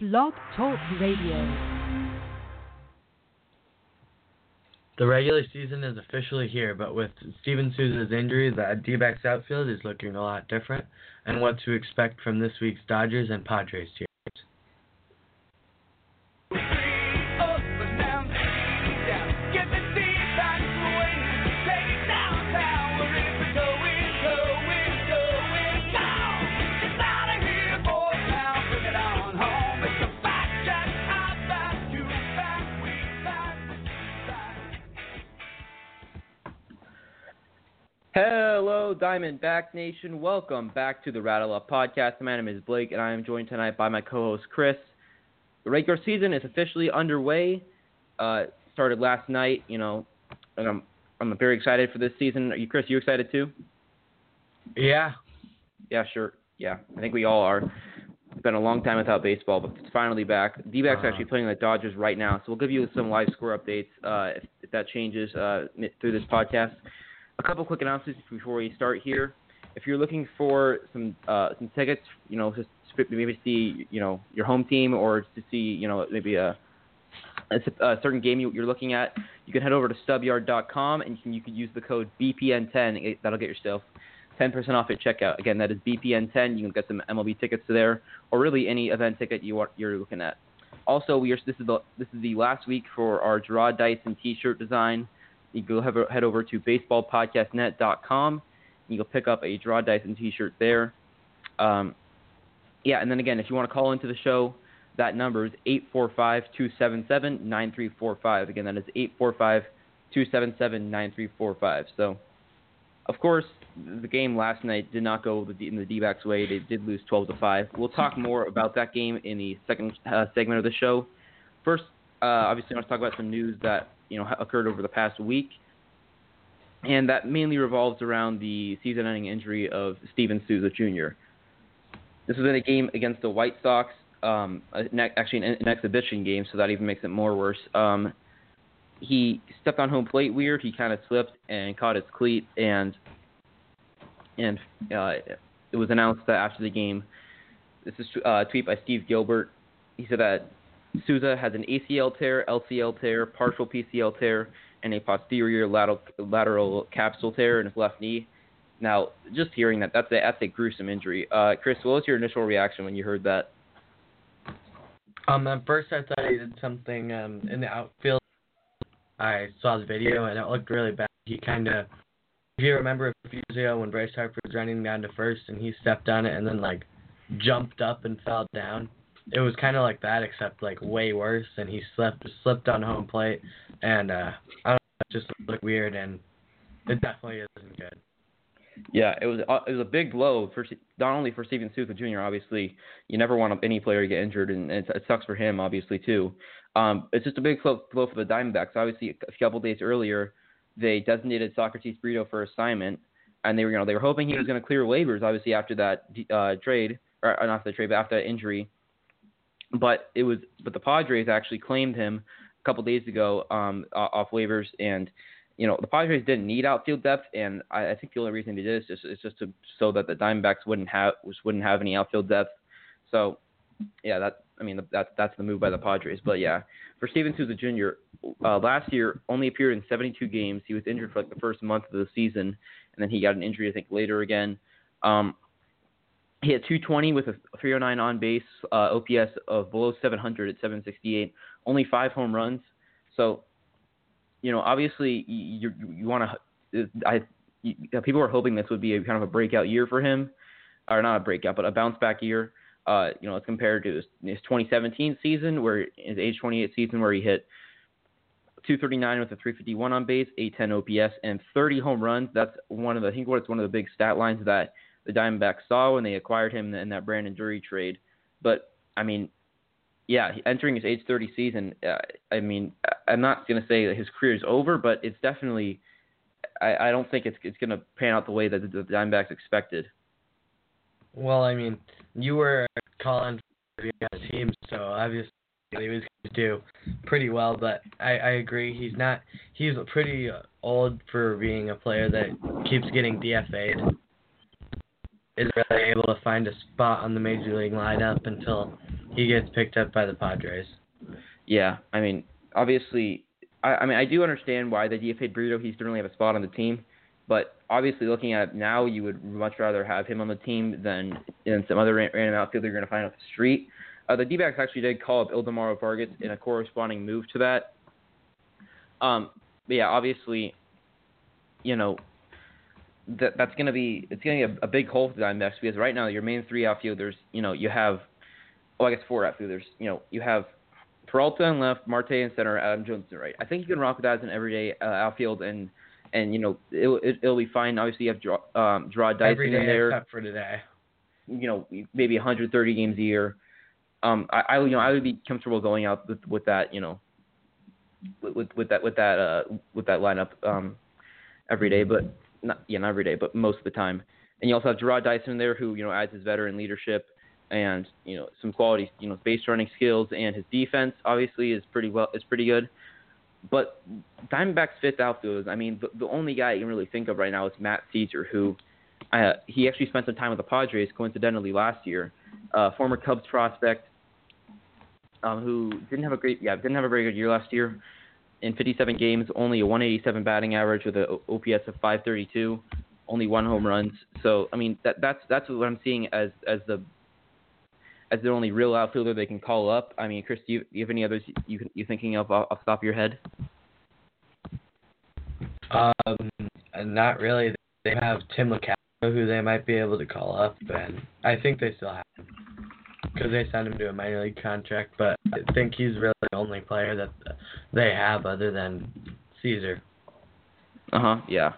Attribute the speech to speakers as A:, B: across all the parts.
A: Blog Talk Radio.
B: The regular season is officially here, but with Steven Souza's injury, the D-backs outfield is looking a lot different, and what to expect from this week's Dodgers and Padres teams.
C: Diamondback Nation. Welcome back to the Rattle Up Podcast. My name is Blake, and I am joined tonight by my co-host Chris. The regular season is officially underway. Uh, started last night, you know, and I'm I'm very excited for this season. Are you, Chris? You excited too?
B: Yeah.
C: Yeah, sure. Yeah, I think we all are. It's been a long time without baseball, but it's finally back. D-backs
B: Uh-huh.
C: actually playing the Dodgers right now, so we'll give you some live score updates uh, if, if that changes uh, through this podcast. A couple quick announcements before we start here. If you're looking for some uh, some tickets, you know, just maybe see you know your home team or to see you know maybe a a, certain game you, you're looking at, you can head over to subyard.com and you can, you can use the code BPN10. That'll get yourself 10% off at checkout. Again, that is BPN10. You can get some MLB tickets there, or really any event ticket you want you're looking at. Also, we are this is the this is the last week for our Jarrod Dyson T-shirt design. You can go head over to baseballpodcastnet.com. And You can pick up a Jarrod Dyson T-shirt there. Um, yeah, and then again, if you want to call into the show, that number is 845-277-9345. Again, that is 845-277-9345. So, of course, the game last night did not go in the D-backs way. They did lose 12 to 5. We'll talk more about that game in the second uh, segment of the show. First, uh, obviously, I want to talk about some news that you know occurred over the past week, and that mainly revolves around the season-ending injury of Steven Souza Jr. This was in a game against the White Sox, um, actually an, an exhibition game, so that even makes it more worse. Um, he stepped on home plate weird. He kind of slipped and caught his cleat, and and uh, it was announced that after the game, this is uh, a tweet by Steve Gilbert. He said that Souza has an ACL tear, LCL tear, partial PCL tear, and a posterior lateral lateral capsule tear in his left knee. Now, just hearing that, that's a, that's a gruesome injury. Uh, Chris, what was your initial reaction when you heard that?
B: Um, at first I thought he did something um in the outfield. I saw the video and it looked really bad. He kind of, if you remember a few years ago when Bryce Harper was running down to first and he stepped on it and then like jumped up and fell down. It was kind of like that except like way worse and he slipped slipped on home plate and uh I don't know, it just looked weird and it definitely isn't good.
C: Yeah, it was uh, it was a big blow for not only for Steven Souza Jr. Obviously, you never want any player to get injured, and it, it sucks for him obviously too. Um, it's just a big blow, blow for the Diamondbacks. Obviously, a couple days earlier, they designated Socrates Brito for assignment, and they were you know they were hoping he was going to clear waivers. Obviously, after that uh, trade, or uh, not after the trade, but after that injury. But it was but the Padres actually claimed him a couple days ago um, off waivers, and you know, the Padres didn't need outfield depth, and I, I think the only reason they did is just is just to so that the Diamondbacks wouldn't have wouldn't have any outfield depth. So, yeah, that I mean that's that's the move by the Padres. But yeah, for Steven Souza Jr. Uh, last year only appeared in 72 games. He was injured for like the first month of the season, and then he got an injury I think later again. Um, he had 220 with a 309 on base, uh, OPS of below 700 at 768, only five home runs. So you know, obviously you you, want to. I people are hoping this would be a kind of a breakout year for him, or not a breakout, but a bounce back year. Uh, you know, as compared to his, his 2017 season, where his age 28 season, where he hit 239 with a 351 on base, 810 OPS, and 30 home runs. That's one of the I think what's one of the big stat lines that the Diamondbacks saw when they acquired him in that Brandon Drury trade. But I mean, yeah, entering his age 30 season, uh, I mean, I'm not going to say that his career is over, but it's definitely, I, I don't think it's it's going to pan out the way that the, the Diamondbacks expected.
B: Well, I mean, you were calling for the team, so obviously he was going to do pretty well. But I, I agree, he's not. He's pretty old for being a player that keeps getting DFA'd. Is really able to find a spot on the major league lineup until he gets picked up by the Padres.
C: Yeah, I mean, obviously, I, I mean, I do understand why the DFA Brito. He certainly have a spot on the team, but obviously, looking at it now, you would much rather have him on the team than than some other random outfielder you're going to find off the street. Uh, the D-backs actually did call up Ildemaro Vargas in a corresponding move to that. Um, but yeah, obviously, you know, that that's going to be it's going to be a, a big hole for the Diamondbacks because right now your main three outfielders, you know, you have, oh I guess four outfielders. You know, you have Peralta in left, Marte in center, Adam Jones in right. I think you can rock with that as an everyday uh, outfield, and and you know it'll it, will be fine. Obviously, you have draw, um, Jarrod Dyson in there.
B: except for today.
C: You know, maybe 130 games a year. Um, I, I you know I would be comfortable going out with, with that. You know, with, with with that with that uh with that lineup um every day, but not yeah not every day, but most of the time. And you also have Jarrod Dyson there, who you know adds his veteran leadership and you know some quality, you know base running skills, and his defense obviously is pretty well is pretty good. But Diamondbacks fifth outfielders, I mean, the, the only guy you can really think of right now is Matt Szczur, who uh, he actually spent some time with the Padres, coincidentally last year. Uh, former Cubs prospect, um, who didn't have a great, yeah, didn't have a very good year last year. In 57 games, only a 187 batting average with an OPS of 532, only one home runs. So I mean, that that's that's what I'm seeing as as the as the only real outfielder they can call up. I mean, Chris, do you, do you have any others you you thinking of off, off the top of your head?
B: Um, not really. They have Tim Locastro, who they might be able to call up, and I think they still have him because they signed him to a minor league contract. But I think he's really the only player that they have other than Szczur.
C: Uh huh. Yeah.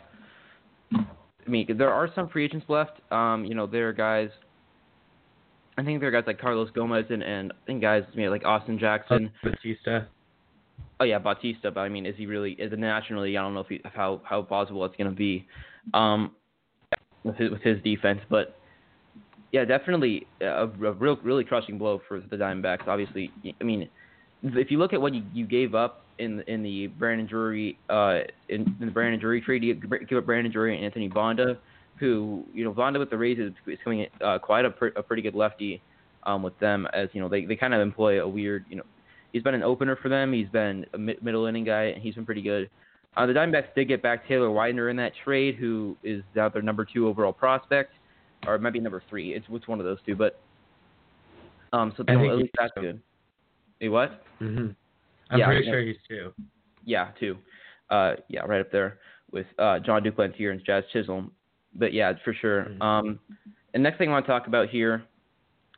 C: I mean, there are some free agents left. Um, you know, there are guys. I think there are guys like Carlos Gomez and, and I think guys you know, like Austin Jackson.
B: Bautista.
C: Oh yeah, Bautista. But I mean, is he really? Is it nationally? I don't know if he, how how plausible it's going to be, um, with his with his defense. But yeah, definitely a, a real really crushing blow for the Diamondbacks. Obviously, I mean, if you look at what you, you gave up in in the Brandon Drury uh in, in the Brandon Drury trade, you give up Brandon Drury and Anthony Banda, who you know Banda with the Rays is, is coming uh, quite a, a pretty good lefty um with them as you know they they kind of employ a weird you know he's been an opener for them he's been a mid, middle inning guy and he's been pretty good. Uh, the Diamondbacks did get back Taylor Widener in that trade, who is now their number two overall prospect, or it might be number three. It's it's one of those two, but um so
B: I
C: you know,
B: think
C: at least that's
B: two.
C: good. Hey, what?
B: Mhm. I'm
C: Yeah,
B: pretty sure he's two.
C: Yeah, two. Uh, yeah, right up there with uh, Jon Duplantier and Jazz Chisholm. But yeah, for sure.
B: Mhm.
C: Um, and next thing I want to talk about here.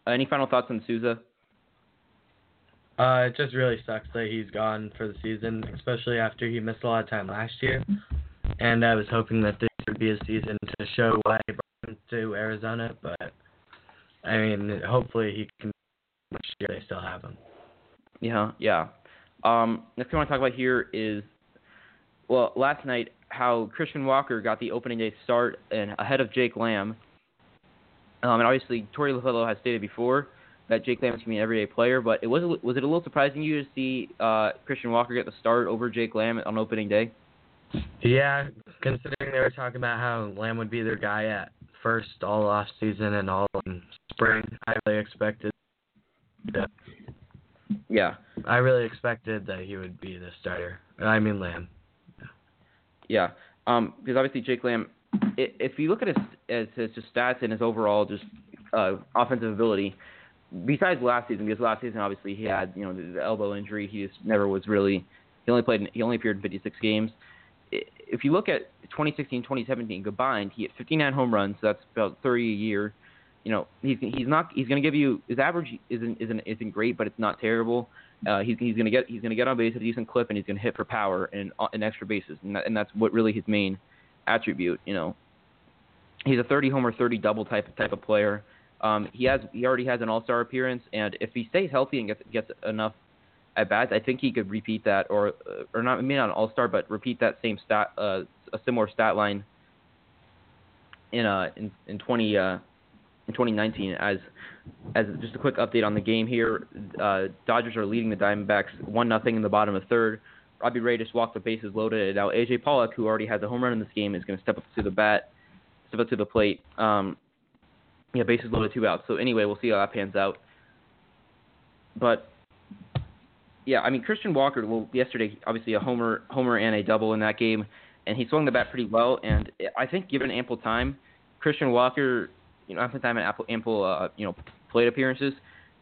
C: Uh, any final thoughts on Souza?
B: Uh, it just really sucks that he's gone for the season, especially after he missed a lot of time last year. And I was hoping that this would be a season to show why to Arizona, but I mean, hopefully he can. Next year they still have him.
C: Yeah, yeah. Um, next thing I want to talk about here is, well, last night how Christian Walker got the opening day start and ahead of Jake Lamb. Um, and obviously Torey Lovullo has stated before that Jake Lamb is going to be an everyday player, but it was was it a little surprising you to see uh, Christian Walker get the start over Jake Lamb on opening day?
B: Yeah, considering they were talking about how Lamb would be their guy at first all off season and all in spring, I really expected. That,
C: Yeah,
B: I really expected that he would be the starter. I mean Lamb.
C: Yeah, um, because obviously Jake Lamb, if you look at his as his just stats and his overall just uh, offensive ability, besides last season, because last season obviously he had you know the, the elbow injury, he just never was really. He only played. He only appeared in 56 games. If you look at 2016, 2017 combined, he hit 59 home runs. So that's about 30 a year. You know, he's he's not he's going to give you his average isn't isn't isn't great, but it's not terrible. Uh, he's he's going to get he's going to get on base at a decent clip, and he's going to hit for power and uh, and extra bases, and that, and that's what really his main attribute. You know, he's a 30 homer, 30 double type type of player. Um, he has he already has an All Star appearance, and if he stays healthy and gets gets enough at bats, I think he could repeat that, or or not maybe not an All Star, but repeat that same stat uh, a similar stat line in uh in in 20 uh in 2019 as as just a quick update on the game here. Uh Dodgers are leading the Diamondbacks one nothing in the bottom of third. Robbie Ray just walked the bases loaded. Now AJ Pollock who already has a home run in this game is going to step up to the bat step up to the plate. Um yeah bases loaded two outs. So anyway we'll see how that pans out. But yeah, I mean Christian Walker. Well, yesterday obviously a homer, homer and a double in that game, and he swung the bat pretty well. And I think given ample time, Christian Walker, you know, ample time and ample, ample uh, you know, plate appearances,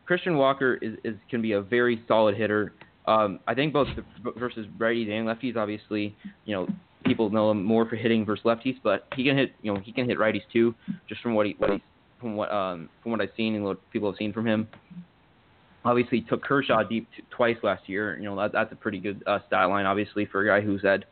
C: Christian Walker is, is can be a very solid hitter. Um, I think both the, versus righties and lefties. Obviously, you know, people know him more for hitting versus lefties, but he can hit. You know, he can hit righties too, just from what he what he's from what um from what I've seen and what people have seen from him. Obviously, took Kershaw deep t- twice last year. You know, that, that's a pretty good uh, stat line, obviously, for a guy who's had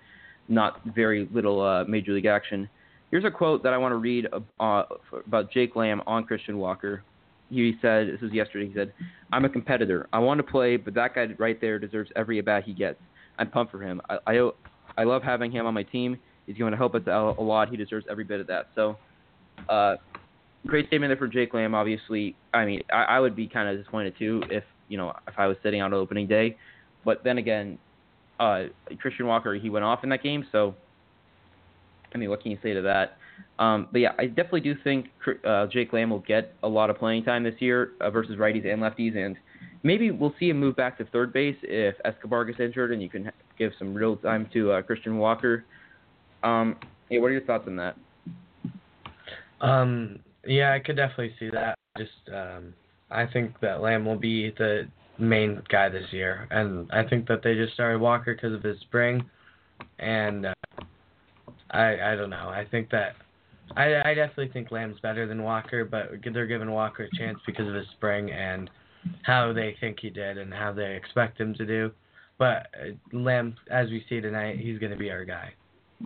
C: not very little uh, major league action. Here's a quote that I want to read uh, about Jake Lamb on Christian Walker. He said, this was yesterday, he said, I'm a competitor. I want to play, but that guy right there deserves every at bat he gets. I'm pumped for him. I, I, I love having him on my team. He's going to help us out a lot. He deserves every bit of that. So, uh, great statement there for Jake Lamb. Obviously, I mean, I, I would be kind of disappointed too if you know if I was sitting out opening day. But then again, uh, Christian Walker he went off in that game, so I mean, what can you say to that? Um, but yeah, I definitely do think uh, Jake Lamb will get a lot of playing time this year uh, versus righties and lefties, and maybe we'll see him move back to third base if Escobar gets injured, and you can give some real time to uh, Christian Walker. Um, yeah, what are your thoughts on that?
B: Um, yeah, I could definitely see that. Just um, I think that Lamb will be the main guy this year, and I think that they just started Walker because of his spring, and uh, I I don't know. I think that I I definitely think Lamb's better than Walker, but they're giving Walker a chance because of his spring and how they think he did and how they expect him to do. But uh, Lamb, as we see tonight, he's going to be our guy.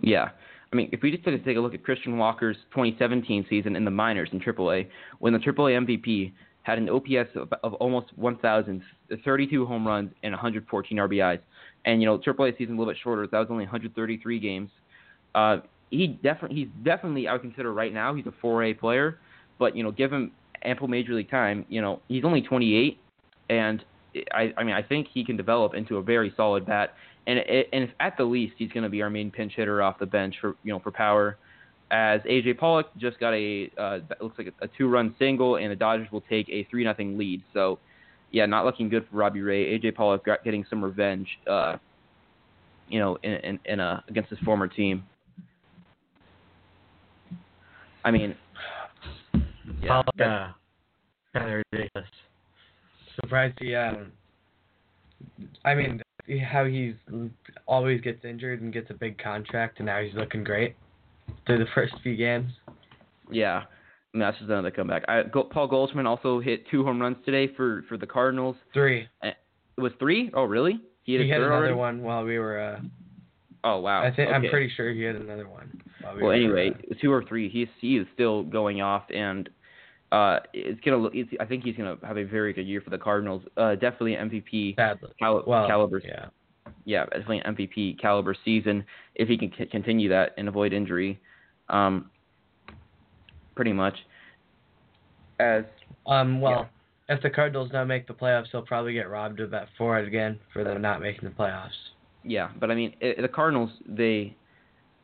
C: Yeah. I mean, if we just take a look at Christian Walker's 2017 season in the minors in AAA, when the AAA MVP had an OPS of, of almost 1,000, 32 home runs, and 114 RBIs. And you know, AAA season a little bit shorter. That was only 133 games. Uh, he definitely, he's definitely, I would consider right now, he's a 4A player. But you know, give him ample major league time. You know, he's only 28, and I, I mean, I think he can develop into a very solid bat and and if at the least he's going to be our main pinch hitter off the bench for you know for power. As AJ Pollock just got a uh, looks like a, a two-run single, and the Dodgers will take a three nothing lead. So, yeah, not looking good for Robbie Ray. AJ Pollock getting some revenge, uh, you know, in in, in a, against his former team. I mean,
B: yeah, Pollock, uh, kind of ridiculous. Surprised he um. I mean, how he's always gets injured and gets a big contract, and now he's looking great through the first few games.
C: Yeah, I mean, that's just another comeback. I, Paul Goldschmidt also hit two home runs today for for the Cardinals.
B: Three.
C: It was three? Oh, really?
B: He,
C: he
B: hit another
C: already?
B: one while we were. Uh,
C: oh wow.
B: I think
C: okay.
B: I'm pretty sure he hit another one.
C: We
B: well,
C: anyway,
B: uh,
C: two or three. He's he is still going off, and uh, it's gonna. It's, I think he's gonna have a very good year for the Cardinals. Uh, definitely MVP cal-
B: well,
C: caliber.
B: Yeah.
C: Yeah, definitely an MVP caliber season if he can c- continue that and avoid injury. Um, pretty much. As
B: um, well, yeah. if the Cardinals don't make the playoffs, they'll probably get robbed of that four again for them not making the playoffs.
C: Yeah, but I mean, it, the Cardinals, they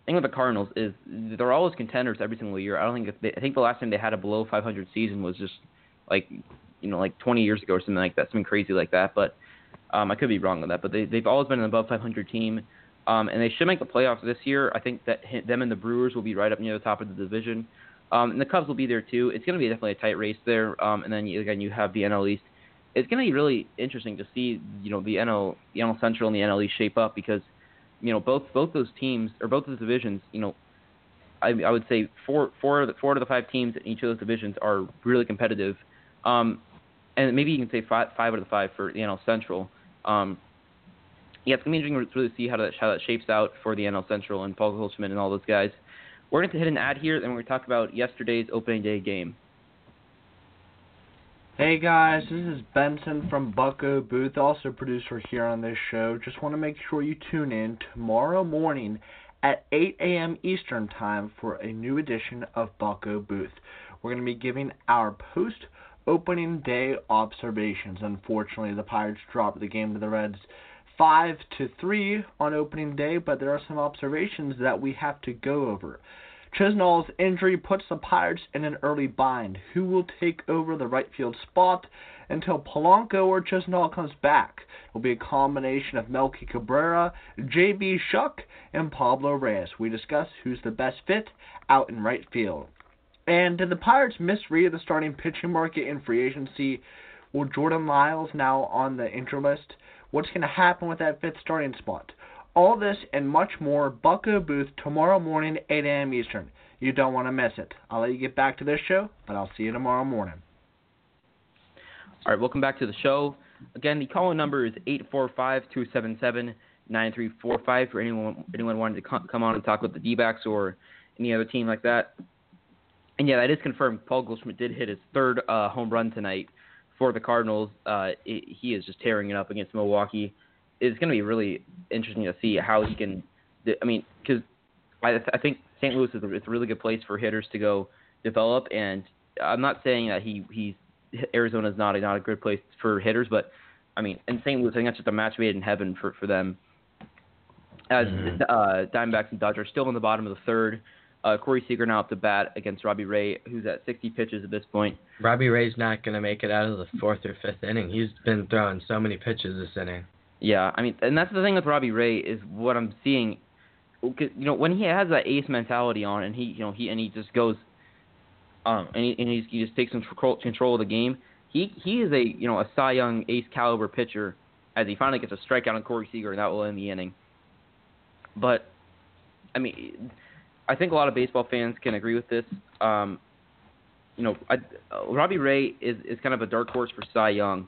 C: thing with the Cardinals is they're always contenders every single year. I don't think they, I think the last time they had a below 500 season was just like you know like 20 years ago or something like that, something crazy like that. But um, I could be wrong on that, but they they've always been an above 500 team, um, and they should make the playoffs this year. I think that them and the Brewers will be right up near the top of the division, um, and the Cubs will be there too. It's going to be definitely a tight race there, um, and then again you have the NL East. It's going to be really interesting to see you know the NL the NL Central and the NL East shape up because you know both both those teams or both those divisions you know I, I would say four four of the, four of the five teams in each of those divisions are really competitive. Um, and maybe you can say five, five out of the five for the NL Central. Um, yeah, it's gonna be interesting to really see how that how that shapes out for the NL Central and Paul Goldschmidt and all those guys. We're going to hit an ad here, and we're going to talk about yesterday's opening day game.
D: Hey guys, this is Benson from Bucco Booth, also producer here on this show. Just want to make sure you tune in tomorrow morning at 8 a.m. Eastern Time for a new edition of Bucco Booth. We're going to be giving our post opening day observations. Unfortunately, the Pirates dropped the game to the Reds 5 to 3 on opening day, but there are some observations that we have to go over. Chisenhall's injury puts the Pirates in an early bind. Who will take over the right field spot until Polanco or Chisenhall comes back? It will be a combination of Melky Cabrera, J.B. Shuck, and Pablo Reyes. We discuss who's the best fit out in right field. And did the Pirates misread the starting pitching market in free agency? Will Jordan Lyles now on the injury list? What's going to happen with that fifth starting spot? All this and much more, Bucco Booth tomorrow morning, 8 a.m. Eastern. You don't want to miss it. I'll let you get back to this show, but I'll see you tomorrow morning.
C: All right, welcome back to the show. Again, the call number is 845-277-9345 for anyone anyone wanting to come on and talk with the D-backs or any other team like that. And yeah, that is confirmed. Paul Goldschmidt did hit his third uh, home run tonight for the Cardinals. Uh, it, he is just tearing it up against Milwaukee. It's going to be really interesting to see how he can. I mean, because I, I think St. Louis is a, it's a really good place for hitters to go develop. And I'm not saying that he he's Arizona is not a, not a good place for hitters, but I mean, in St. Louis, I think that's just a match made in heaven for for them. As mm-hmm. uh, Diamondbacks and Dodgers still in the bottom of the third. Uh, Corey Seager now up to bat against Robbie Ray, who's at 60 pitches at this point.
B: Robbie Ray's not going to make it out of the fourth or fifth inning. He's been throwing so many pitches this inning.
C: Yeah, I mean, and that's the thing with Robbie Ray is what I'm seeing. You know, when he has that ace mentality on, and he, you know, he and he just goes, um, and he and he's, he just takes control control of the game. He he is a you know a Cy Young ace caliber pitcher as he finally gets a strikeout on Corey Seager, and that will end the inning. But, I mean I think a lot of baseball fans can agree with this. Um, you know, I, uh, Robbie Ray is is kind of a dark horse for Cy Young.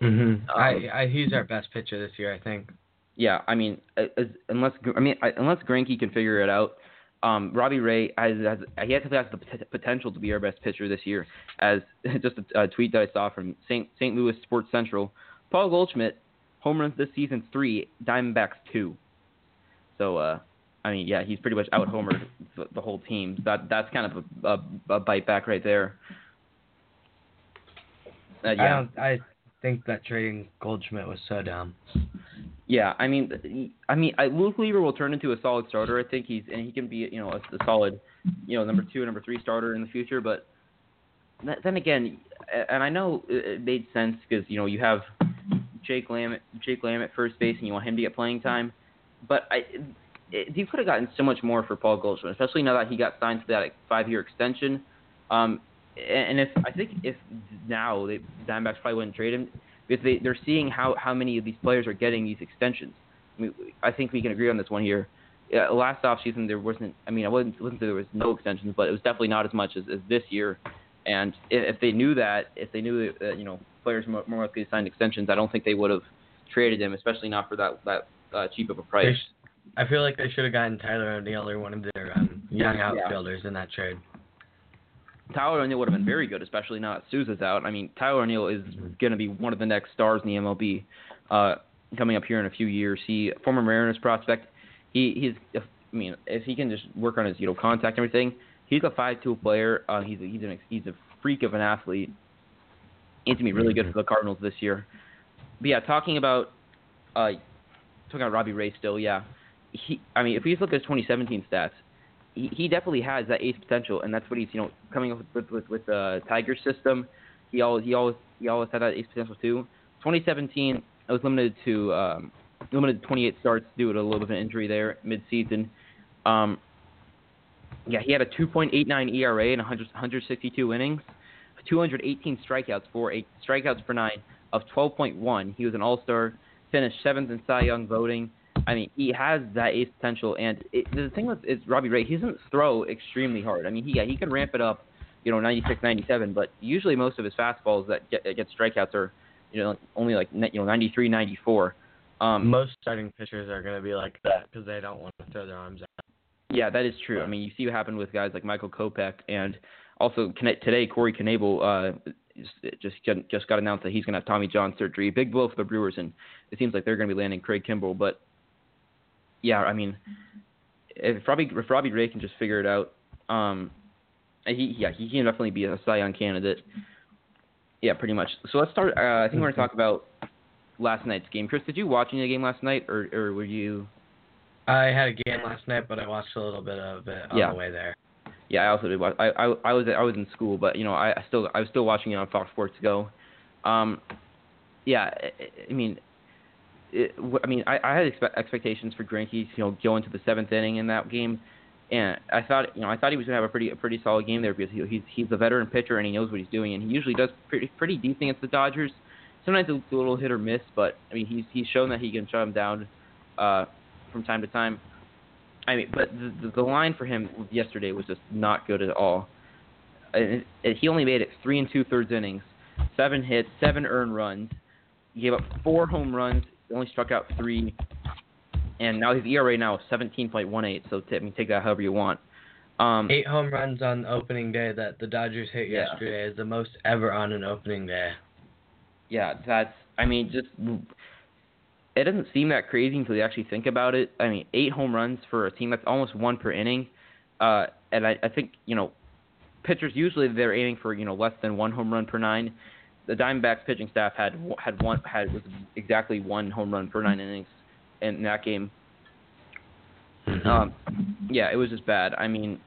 B: Mhm. Um, I, I he's our best pitcher this year, I think.
C: Yeah, I mean, as, unless I mean I, unless Greinke can figure it out, um, Robbie Ray has, has he has, has the potential to be our best pitcher this year. As just a, a tweet that I saw from St. St. Louis Sports Central, Paul Goldschmidt home runs this season three, Diamondbacks two. So uh, I mean, yeah, he's pretty much out homered the, the whole team. That that's kind of a, a, a bite back right there.
B: Uh, yeah. I don't. I think that trading Goldschmidt was so dumb.
C: Yeah, I mean, I mean, I, Luke Weaver will turn into a solid starter. I think he's and he can be, you know, a, a solid, you know, number two, number three starter in the future. But then again, and I know it made sense because you know you have Jake Lamb, Jake Lamb at first base, and you want him to get playing time. But I, it, you could have gotten so much more for Paul Goldschmidt, especially now that he got signed to that five-year extension. Um, and if I think if now the Diamondbacks probably wouldn't trade him because they they're seeing how how many of these players are getting these extensions. I mean, I think we can agree on this one here. Yeah, last offseason there wasn't. I mean, I wasn't wasn't there was no extensions, but it was definitely not as much as, as this year. And if, if they knew that, if they knew that you know players more, more likely to sign extensions, I don't think they would have traded him, especially not for that that uh, cheap of a price.
B: I feel like they should have gotten Tyler O'Neill or one of their um, young outfielders yeah. in that trade.
C: Tyler O'Neill would have been very good, especially now that Souza's out. I mean, Tyler O'Neill is mm-hmm. going to be one of the next stars in the MLB uh, coming up here in a few years. He, former Mariners prospect, he he's. I mean, if he can just work on his you know contact and everything, he's a five-tool player. Uh, he's a, he's an he's a freak of an athlete. He's gonna be really good mm-hmm. for the Cardinals this year. But yeah, talking about uh, talking about Robbie Ray still, yeah he, I mean, if we just look at his 2017 stats, he, he definitely has that ace potential, and that's what he's, you know, coming up with with with the Tiger system. He always he always he always had that ace potential too. 2017, I was limited to um, limited to 28 starts due to a little bit of an injury there mid-season. Um, yeah, he had a 2.89 ERA in 100, 162 innings, 218 strikeouts for eight strikeouts per nine of 12.1. He was an All-Star, finished seventh in Cy Young voting. I mean, he has that ace potential, and it, the thing with is Robbie Ray, he doesn't throw extremely hard. I mean, he yeah, he can ramp it up, you know, 96, 97, but usually most of his fastballs that get, get strikeouts are, you know, only like you know 93, 94. Um,
B: most starting pitchers are going to be like that because they don't want to throw their arms out.
C: Yeah, that is true. I mean, you see what happened with guys like Michael Kopech and also today Corey Knebel uh, just just got announced that he's going to have Tommy John surgery. Big blow for the Brewers, and it seems like they're going to be landing Craig Kimbrel. But yeah, I mean, if Robbie if Robbie Ray can just figure it out, um, he yeah he can definitely be a Cy Young candidate. Yeah, pretty much. So let's start. Uh, I think we're gonna talk about last night's game. Chris, did you watch any of the game last night, or or were you?
B: I had a game last night, but I watched a little bit of it on
C: Yeah.
B: the way there.
C: Yeah, I also did. Watch, I, I I was I was in school, but you know I, I still I was still watching it on Fox Sports Go. Um, yeah, I, I mean, it, I mean I, I had expe- expectations for Greinke, you know, going to the seventh inning in that game, and I thought you know I thought he was gonna have a pretty a pretty solid game there because he, he's he's a veteran pitcher and he knows what he's doing and he usually does pretty pretty decent against the Dodgers. Sometimes it's a little hit or miss, but I mean he's he's shown that he can shut him down uh, from time to time. I mean, but the, the, the line for him yesterday was just not good at all. And it, he only made it three and two thirds innings, seven hits, seven earned runs. He gave up four home runs, only struck out three, and now his ERA now is 17.18. So t- I mean, take that however you want. Um,
B: Eight home runs on opening day that the Dodgers hit
C: Yeah.
B: yesterday is the most ever on an opening day.
C: yeah, that's. I mean, just it doesn't seem that crazy until you actually think about it. I mean, eight home runs for a team that's almost one per inning, uh, and I, I think you know, pitchers usually they're aiming for you know less than one home run per nine. The Diamondbacks pitching staff had had one had was exactly one home run per nine innings in that game. Um, yeah, it was just bad. I mean,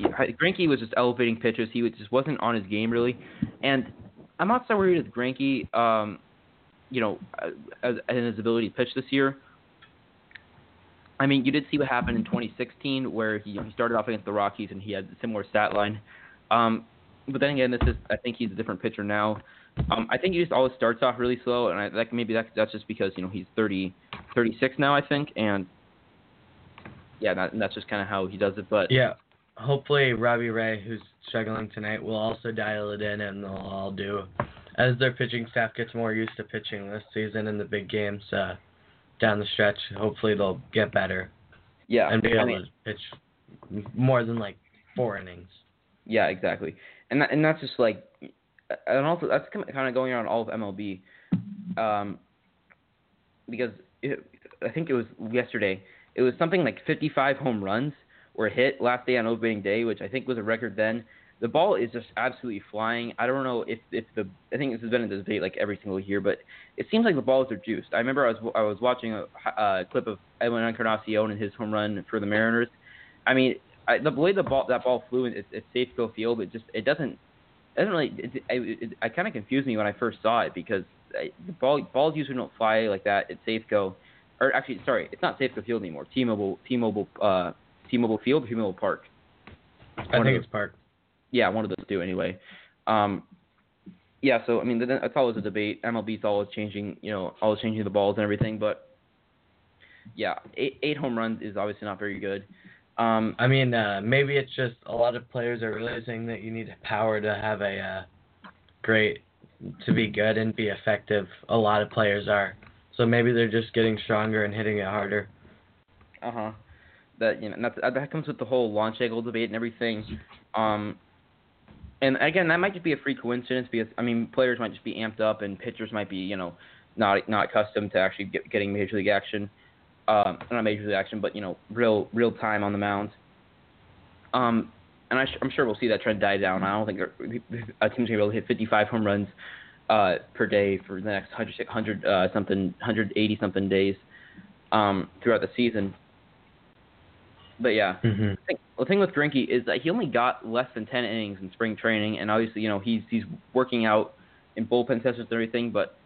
C: Greinke was just elevating pitches. He was, just wasn't on his game really, and I'm not so worried with Greinke. Um, you know, uh, as, and his ability to pitch this year. I mean, you did see what happened in 2016, where he, he started off against the Rockies and he had a similar stat line. Um, but then again, this is I think he's a different pitcher now. Um, I think he just always starts off really slow, and I that maybe that's that's just because you know he's 30, 36 now, I think, and yeah, that, that's just kind of how he does it. But
B: Yeah. Hopefully, Robbie Ray, who's struggling tonight, will also dial it in, and they'll all do as their pitching staff gets more used to pitching this season in the big games uh, down the stretch. Hopefully, they'll get better
C: yeah,
B: and be
C: I
B: able
C: mean,
B: to pitch more than like four innings.
C: Yeah, exactly. And that, and that's just like, and also that's kind of going on all of MLB, um, because it, I think it was yesterday. It was something like 55 home runs were hit last day on opening day, which I think was a record then. The ball is just absolutely flying. I don't know if if the I think this has been a debate like every single year, but it seems like the balls are juiced. I remember I was I was watching a, a clip of Edwin Encarnacion and his home run for the Mariners. I mean, I, the way the ball that ball flew, in it's it's Safeco Field. It just it doesn't it doesn't really. It, it, it, it kind of confused me when I first saw it because I, the ball balls usually don't fly like that at Safeco, or actually sorry, it's not Safeco Field anymore. T-Mobile T-Mobile uh T-Mobile Field, T-Mobile Park.
B: I
C: One of
B: think
C: those-
B: it's Park.
C: yeah, one of those two anyway. Um, yeah, so I mean th- that's always a debate. MLB's always changing, you know, always changing the balls and everything, but yeah, eight, eight home runs is obviously not very good. Um,
B: I mean, uh, maybe it's just a lot of players are realizing that you need power to have a uh, great, to be good and be effective. A lot of players are. So maybe they're just getting stronger and hitting it harder.
C: Uh huh. That you know that that comes with the whole launch angle debate and everything. Um, and again, that might just be a free coincidence because I mean, players might just be amped up and pitchers might be you know not not accustomed to actually get, getting major league action. Um, not major league action, but you know, real real time on the mound. Um, and I sh- I'm sure we'll see that trend die down. I don't think a team's gonna be able to hit 55 home runs uh, per day for the next 100, 100 uh, something 180 something days um, throughout the season. But yeah,
B: Mm-hmm.
C: the thing, the thing with Greinke is that he only got less than 10 innings in spring training, and obviously, you know, he's he's working out in bullpen sessions and everything. But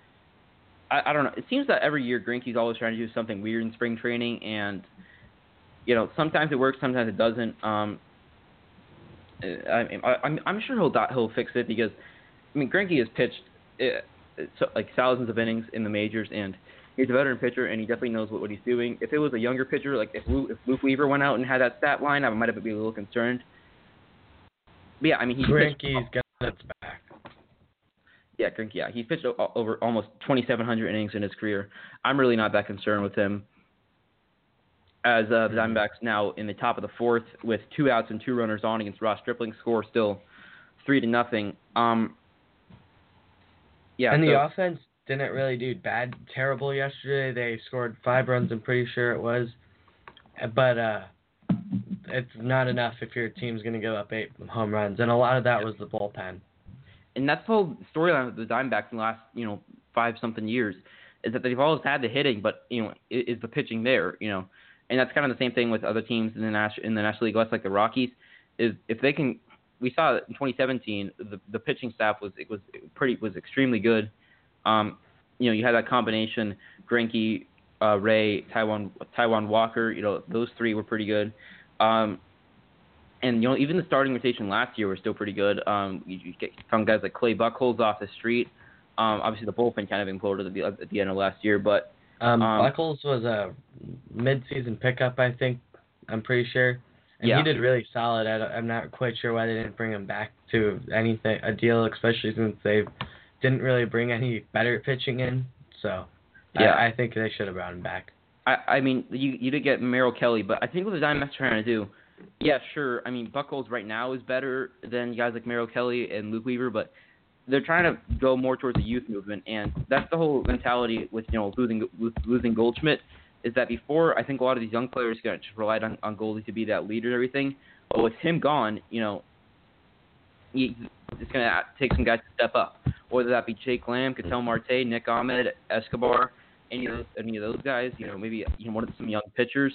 C: I, I don't know. It seems that every year Greinke's always trying to do something weird in spring training, and you know, sometimes it works, sometimes it doesn't. Um, I, I, I'm I'm sure he'll he'll fix it because I mean Greinke has pitched uh, so, like thousands of innings in the majors, and he's a veteran pitcher, and he definitely knows what, what he's doing. If it was a younger pitcher, like if Luke, if Luke Weaver went out and had that stat line, I might have been a little concerned. But yeah, I mean pitched,
B: Greinke's got its back.
C: Yeah, Greinke, yeah, he's pitched o- over almost 2,700 innings in his career. I'm really not that concerned with him. As uh, the Diamondbacks now in the top of the fourth with two outs and two runners on against Ross Stripling, score still three to nothing. Um, yeah,
B: and
C: so-
B: the offense didn't really do bad, terrible yesterday. They scored five runs. I'm pretty sure it was, but uh, it's not enough if your team's gonna give up eight home runs, and a lot of that was the bullpen.
C: And that's the whole storyline of the Diamondbacks in the last you know five something years is that they've always had the hitting, but you know is the pitching there? You know, and that's kind of the same thing with other teams in the Nash in the National League West, like the Rockies. Is if they can, we saw in 2017 the the pitching staff was it was pretty was extremely good. Um, you know, you had that combination Greinke, uh, Ray, Taijuan Taijuan Walker. You know, those three were pretty good. Um, and you know, even the starting rotation last year was still pretty good. Um, you, you get some guys like Clay Buchholz off the street. Um, obviously the bullpen kind of imploded at the at the end of last year, but
B: Um,
C: Um,
B: Buchholz was a mid-season pickup, I think. I'm pretty sure, and
C: Yeah.
B: he did really solid. I I'm not quite sure why they didn't bring him back to anything a deal, especially since they didn't really bring any better pitching in. So,
C: Yeah.
B: I, I think they should have brought him back.
C: I, I mean, you you did get Merrill Kelly, but I think what the Diamondbacks are trying to do, yeah, sure. I mean, Buchholz right now is better than guys like Merrill Kelly and Luke Weaver, but they're trying to go more towards the youth movement, and that's the whole mentality with you know losing losing Goldschmidt. Is that before I think a lot of these young players got just relied on on Goldie to be that leader and everything, but with him gone, you know, it's to take some guys to step up, whether that be Jake Lamb, Ketel Marte, Nick Ahmed, Escobar, any of those, any of those guys, you know, maybe you know one of some young pitchers.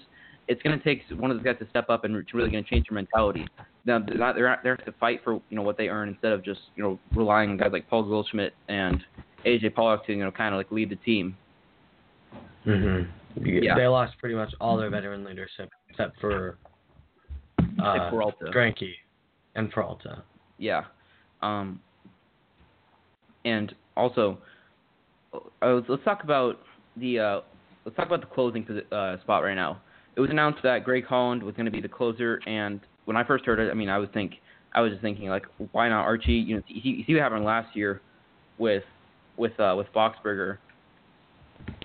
C: It's going to take one of those guys to step up and it's really going to change their mentality. Now they're not they're not there to fight for you know what they earn instead of just you know relying on guys like Paul Goldschmidt and AJ Pollock to you know kind of like lead the team.
B: Mm-hmm.
C: Yeah.
B: They lost pretty much all their veteran leadership except for uh,
C: Except Peralta.
B: Greinke and Peralta.
C: Yeah. Um, and also, uh, let's talk about the uh, let's talk about the closing uh, spot right now. It was announced that Greg Holland was going to be the closer, and when I first heard it, I mean, I was think I was just thinking like, why not Archie? You know, you see, you see what happened last year with with uh, with Boxberger.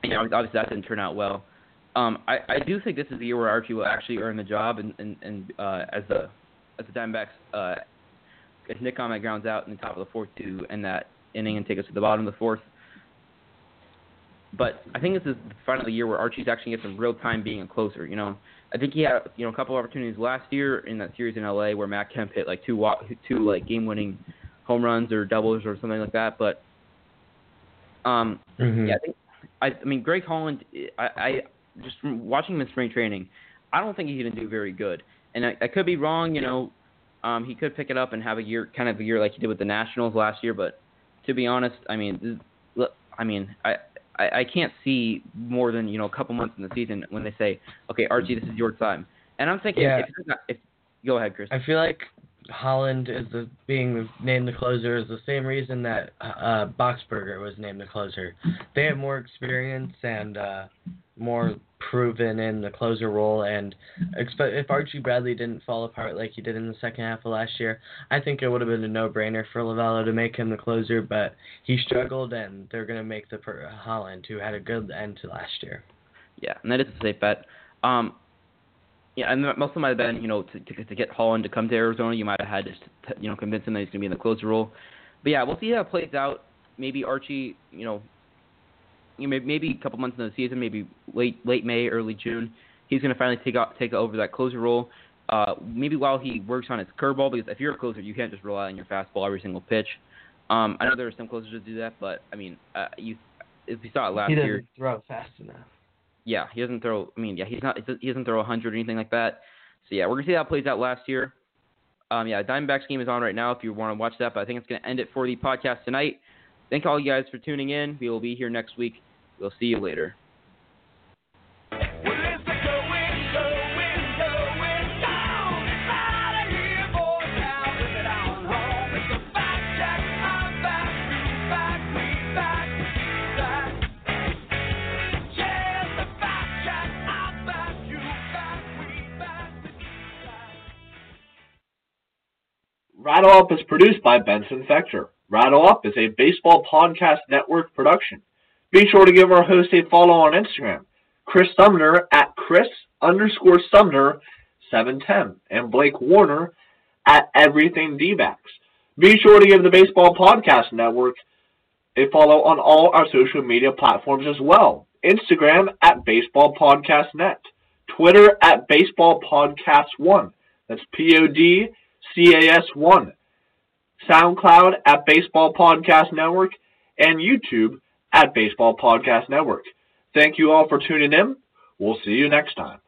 C: You know, obviously that didn't turn out well. Um, I, I do think this is the year where Archie will actually earn the job and and, and uh, as the as the Diamondbacks uh, if Nick Ahmed grounds out in the top of the fourth to end that inning and take us to the bottom of the fourth. But I think this is finally the year where Archie's actually gets some real time being a closer. You know, I think he had you know a couple opportunities last year in that series in LA where Matt Kemp hit like two two like game winning home runs or doubles or something like that. But um,
B: Mm-hmm.
C: yeah, I think I, I mean Greg Holland. I, I just from watching him in spring training, I don't think he's going to do very good. And I, I could be wrong. You know, um, he could pick it up and have a year, kind of a year like he did with the Nationals last year. But to be honest, I mean, this, I mean, I, I I can't see more than you know a couple months in the season when they say, okay, Archie, this is your time. And I'm thinking,
B: Yeah.
C: if, not, if go ahead, Chris.
B: I feel like Holland is the, being named the closer is the same reason that uh, Boxberger was named the closer. They have more experience and uh, more proven in the closer role. And if Archie Bradley didn't fall apart like he did in the second half of last year, I think it would have been a no-brainer for Lovullo to make him the closer. But he struggled, and they're gonna make the per- Holland, who had a good end to last year.
C: Yeah, and that is a safe bet. Um, yeah, and most of might have been, you know, to, to to get Holland to come to Arizona, you might have had to, you know, convince him that he's going to be in the closer role. But yeah, we'll see how it plays out. Maybe Archie, you know, you know, maybe a couple months into the season, maybe late late May, early June, he's going to finally take out take over that closer role. Uh, maybe while he works on his curveball, because if you're a closer, you can't just rely on your fastball every single pitch. Um, I know there are some closers that do that, but I mean, uh, you if you saw it last
B: he
C: year,
B: doesn't throw fast enough.
C: Yeah, he doesn't throw. I mean, yeah, he's not. He doesn't throw 100 or anything like that. So yeah, we're gonna see how it plays out last year. Um, yeah, Diamondbacks game is on right now if you want to watch that. But I think it's gonna end it for the podcast tonight. Thank all you guys for tuning in. We will be here next week. We'll see you later.
D: Rattle Up is produced by Benson Fector. Rattle Up is a baseball podcast network production. Be sure to give our host a follow on Instagram, Chris Sumner at Chris underscore Sumner 710, and Blake Warner at Everything D-backs. Be sure to give the Baseball Podcast Network a follow on all our social media platforms as well. Instagram at Baseball Podcast Net, Twitter at Baseball Podcast One. That's P O D C A S One. SoundCloud at Baseball Podcast Network, and YouTube at Baseball Podcast Network. Thank you all for tuning in. We'll see you next time.